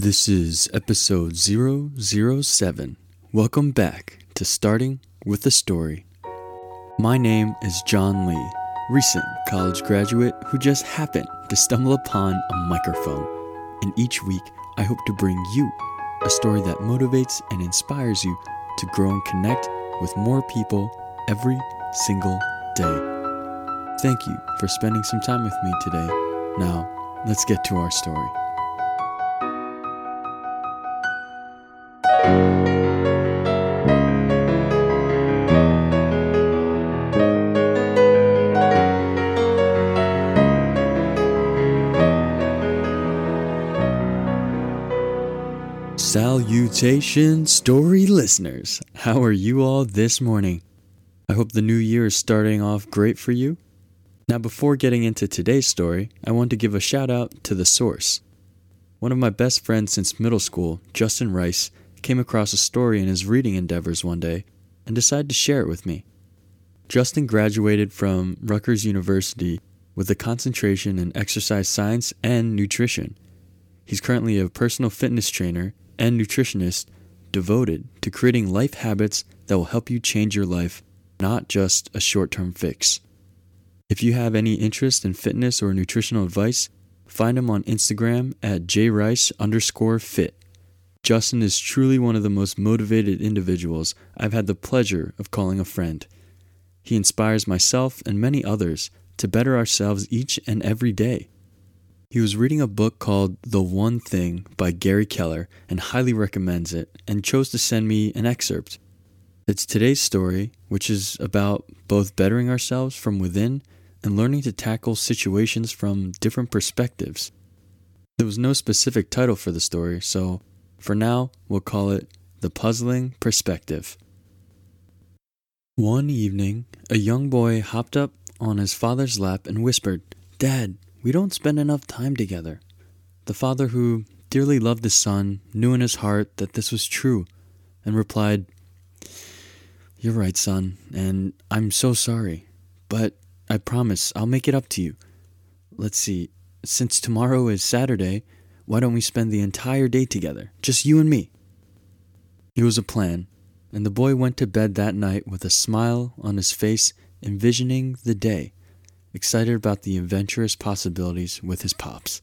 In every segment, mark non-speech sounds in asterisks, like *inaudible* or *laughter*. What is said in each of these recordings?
This is episode 007. Welcome back to Starting with a Story. My name is John Lee, recent college graduate who just happened to stumble upon a microphone. And each week, I hope to bring you a story that motivates and inspires you to grow and connect with more people every single day. Thank you for spending some time with me today. Now, let's get to our story. Salutations, story listeners. How are you all this morning? I hope the new year is starting off great for you. Now, before getting into today's story, I want to give a shout out to the source. One of my best friends since middle school, Justin Rice, came across a story in his reading endeavors one day and decided to share it with me. Justin graduated from Rutgers University with a concentration in exercise science and nutrition. He's currently a personal fitness trainer and nutritionist devoted to creating life habits that will help you change your life, not just a short term fix. If you have any interest in fitness or nutritional advice, find him on Instagram at jrice underscore fit. Justin is truly one of the most motivated individuals I've had the pleasure of calling a friend. He inspires myself and many others to better ourselves each and every day. He was reading a book called The One Thing by Gary Keller and highly recommends it and chose to send me an excerpt. It's today's story, which is about both bettering ourselves from within and learning to tackle situations from different perspectives. There was no specific title for the story, so for now, we'll call it The Puzzling Perspective. One evening, a young boy hopped up on his father's lap and whispered, Dad, we don't spend enough time together. The father, who dearly loved his son, knew in his heart that this was true and replied, You're right, son, and I'm so sorry, but I promise I'll make it up to you. Let's see, since tomorrow is Saturday, why don't we spend the entire day together, just you and me? It was a plan, and the boy went to bed that night with a smile on his face, envisioning the day excited about the adventurous possibilities with his pops.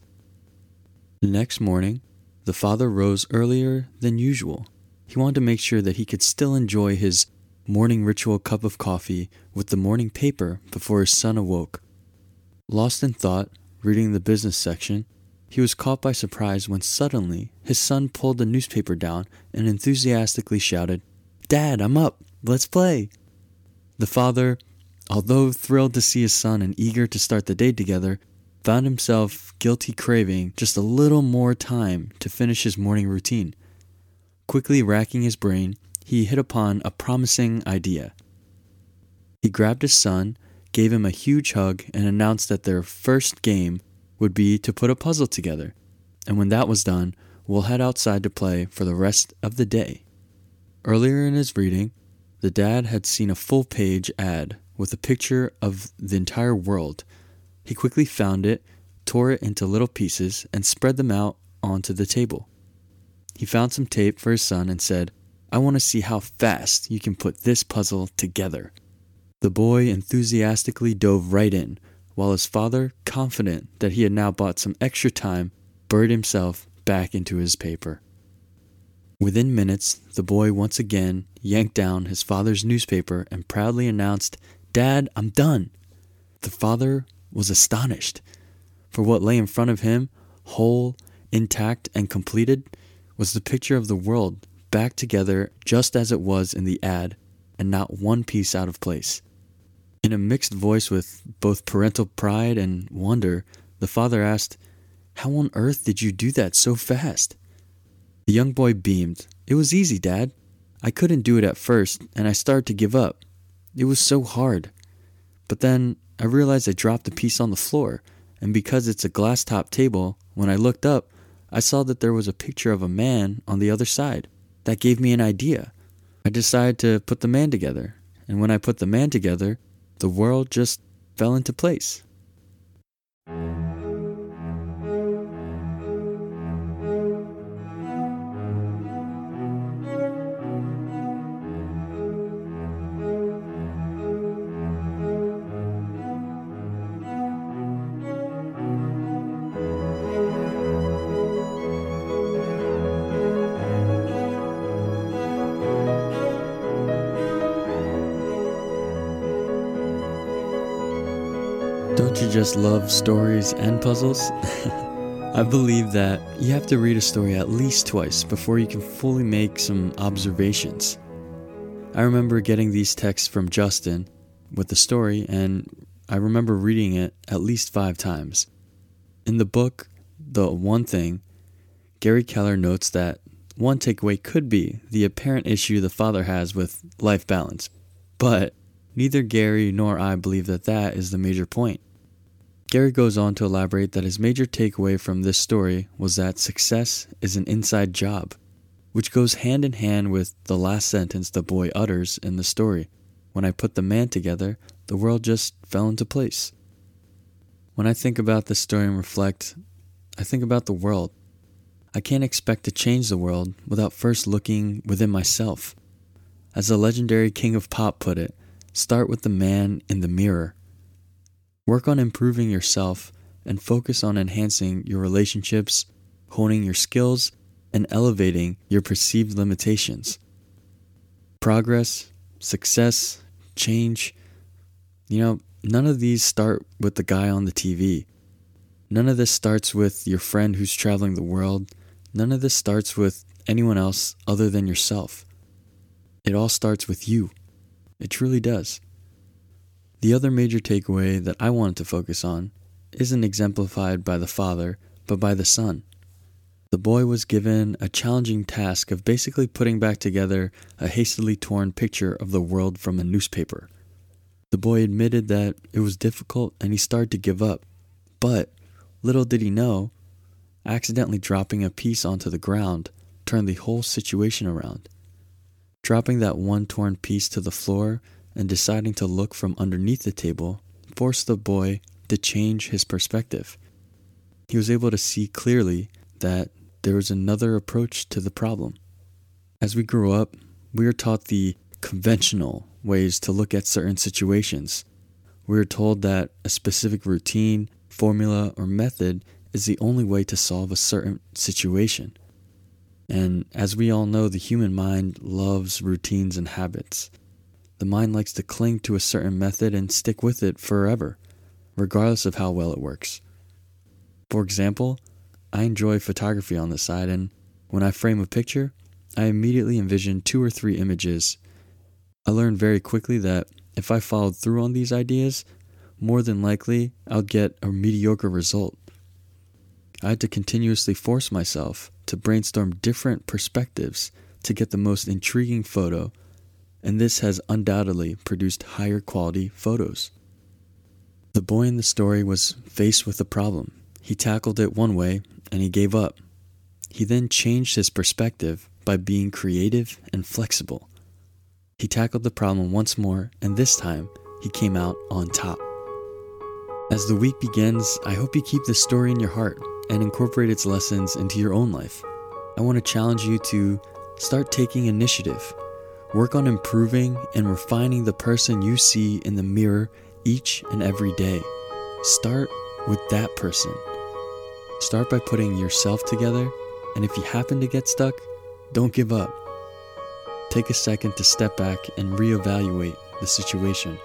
The next morning, the father rose earlier than usual. He wanted to make sure that he could still enjoy his morning ritual cup of coffee with the morning paper before his son awoke. Lost in thought, reading the business section, he was caught by surprise when suddenly his son pulled the newspaper down and enthusiastically shouted, Dad, I'm up. Let's play. The father although thrilled to see his son and eager to start the day together, found himself guilty craving just a little more time to finish his morning routine. Quickly racking his brain, he hit upon a promising idea. He grabbed his son, gave him a huge hug, and announced that their first game would be to put a puzzle together. And when that was done, we'll head outside to play for the rest of the day. Earlier in his reading, the dad had seen a full page ad with a picture of the entire world. He quickly found it, tore it into little pieces, and spread them out onto the table. He found some tape for his son and said, I want to see how fast you can put this puzzle together. The boy enthusiastically dove right in, while his father, confident that he had now bought some extra time, buried himself back into his paper. Within minutes, the boy once again yanked down his father's newspaper and proudly announced Dad, I'm done. The father was astonished, for what lay in front of him, whole, intact, and completed, was the picture of the world back together just as it was in the ad, and not one piece out of place. In a mixed voice with both parental pride and wonder, the father asked, How on earth did you do that so fast? The young boy beamed. It was easy, Dad. I couldn't do it at first, and I started to give up. It was so hard. But then I realized I dropped a piece on the floor, and because it's a glass top table, when I looked up, I saw that there was a picture of a man on the other side. That gave me an idea. I decided to put the man together, and when I put the man together, the world just fell into place. Don't you just love stories and puzzles? *laughs* I believe that you have to read a story at least twice before you can fully make some observations. I remember getting these texts from Justin with the story, and I remember reading it at least five times. In the book, The One Thing, Gary Keller notes that one takeaway could be the apparent issue the father has with life balance, but neither Gary nor I believe that that is the major point. Gary goes on to elaborate that his major takeaway from this story was that success is an inside job, which goes hand in hand with the last sentence the boy utters in the story. When I put the man together, the world just fell into place. When I think about this story and reflect, I think about the world I can't expect to change the world without first looking within myself. As the legendary king of pop put it, start with the man in the mirror. Work on improving yourself and focus on enhancing your relationships, honing your skills, and elevating your perceived limitations. Progress, success, change, you know, none of these start with the guy on the TV. None of this starts with your friend who's traveling the world None of this starts with anyone else other than yourself. It all starts with you. It truly does. The other major takeaway that I wanted to focus on isn't exemplified by the father, but by the son. The boy was given a challenging task of basically putting back together a hastily torn picture of the world from a newspaper. The boy admitted that it was difficult and he started to give up. But little did he know accidentally dropping a piece onto the ground turned the whole situation around. Dropping that one torn piece to the floor and deciding to look from underneath the table forced the boy to change his perspective. He was able to see clearly that there was another approach to the problem. As we grow up, we are taught the conventional ways to look at certain situations. We are told that a specific routine, formula, or method is the only way to solve a certain situation. And as we all know, the human mind loves routines and habits. The mind likes to cling to a certain method and stick with it forever, regardless of how well it works. For example, I enjoy photography on the side, and when I frame a picture, I immediately envision two or three images. I learned very quickly that if I followed through on these ideas, more than likely I'll get a mediocre result. I had to continuously force myself to brainstorm different perspectives to get the most intriguing photo, and this has undoubtedly produced higher quality photos. The boy in the story was faced with a problem. He tackled it one way and he gave up. He then changed his perspective by being creative and flexible. He tackled the problem once more, and this time he came out on top. As the week begins, I hope you keep this story in your heart and incorporate its lessons into your own life. I want to challenge you to start taking initiative. Work on improving and refining the person you see in the mirror each and every day. Start with that person. Start by putting yourself together, and if you happen to get stuck, don't give up. Take a second to step back and reevaluate the situation.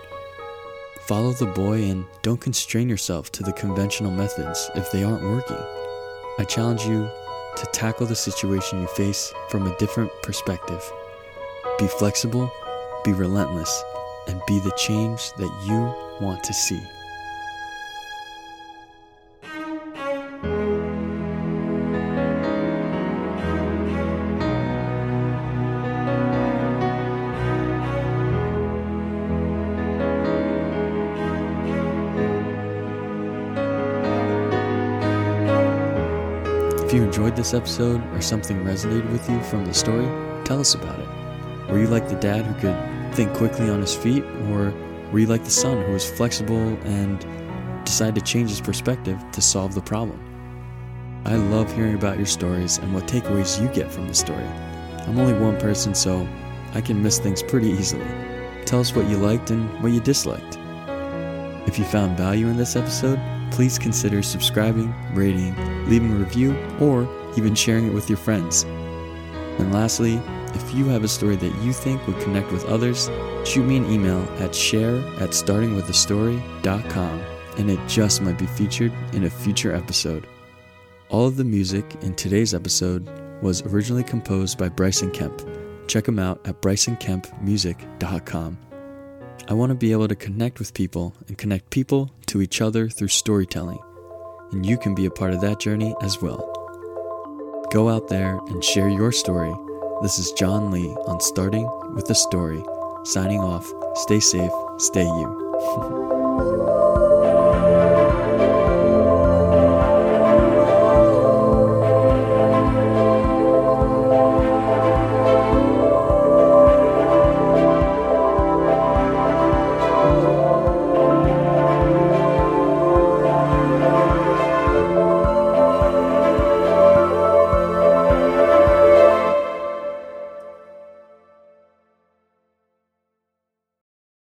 Follow the boy and don't constrain yourself to the conventional methods if they aren't working. I challenge you to tackle the situation you face from a different perspective. Be flexible, be relentless, and be the change that you want to see. If you enjoyed this episode or something resonated with you from the story, tell us about it. Were you like the dad who could think quickly on his feet, or were you like the son who was flexible and decided to change his perspective to solve the problem? I love hearing about your stories and what takeaways you get from the story. I'm only one person, so I can miss things pretty easily. Tell us what you liked and what you disliked. If you found value in this episode, please consider subscribing, rating, leaving a review, or even sharing it with your friends. And lastly, if you have a story that you think would connect with others, shoot me an email at share at startingwithastory.com and it just might be featured in a future episode. All of the music in today's episode was originally composed by Bryson Kemp. Check him out at brysonkempmusic.com. I want to be able to connect with people and connect people to each other through storytelling, and you can be a part of that journey as well. Go out there and share your story. This is John Lee on Starting with a Story. Signing off. Stay safe. Stay you. *laughs*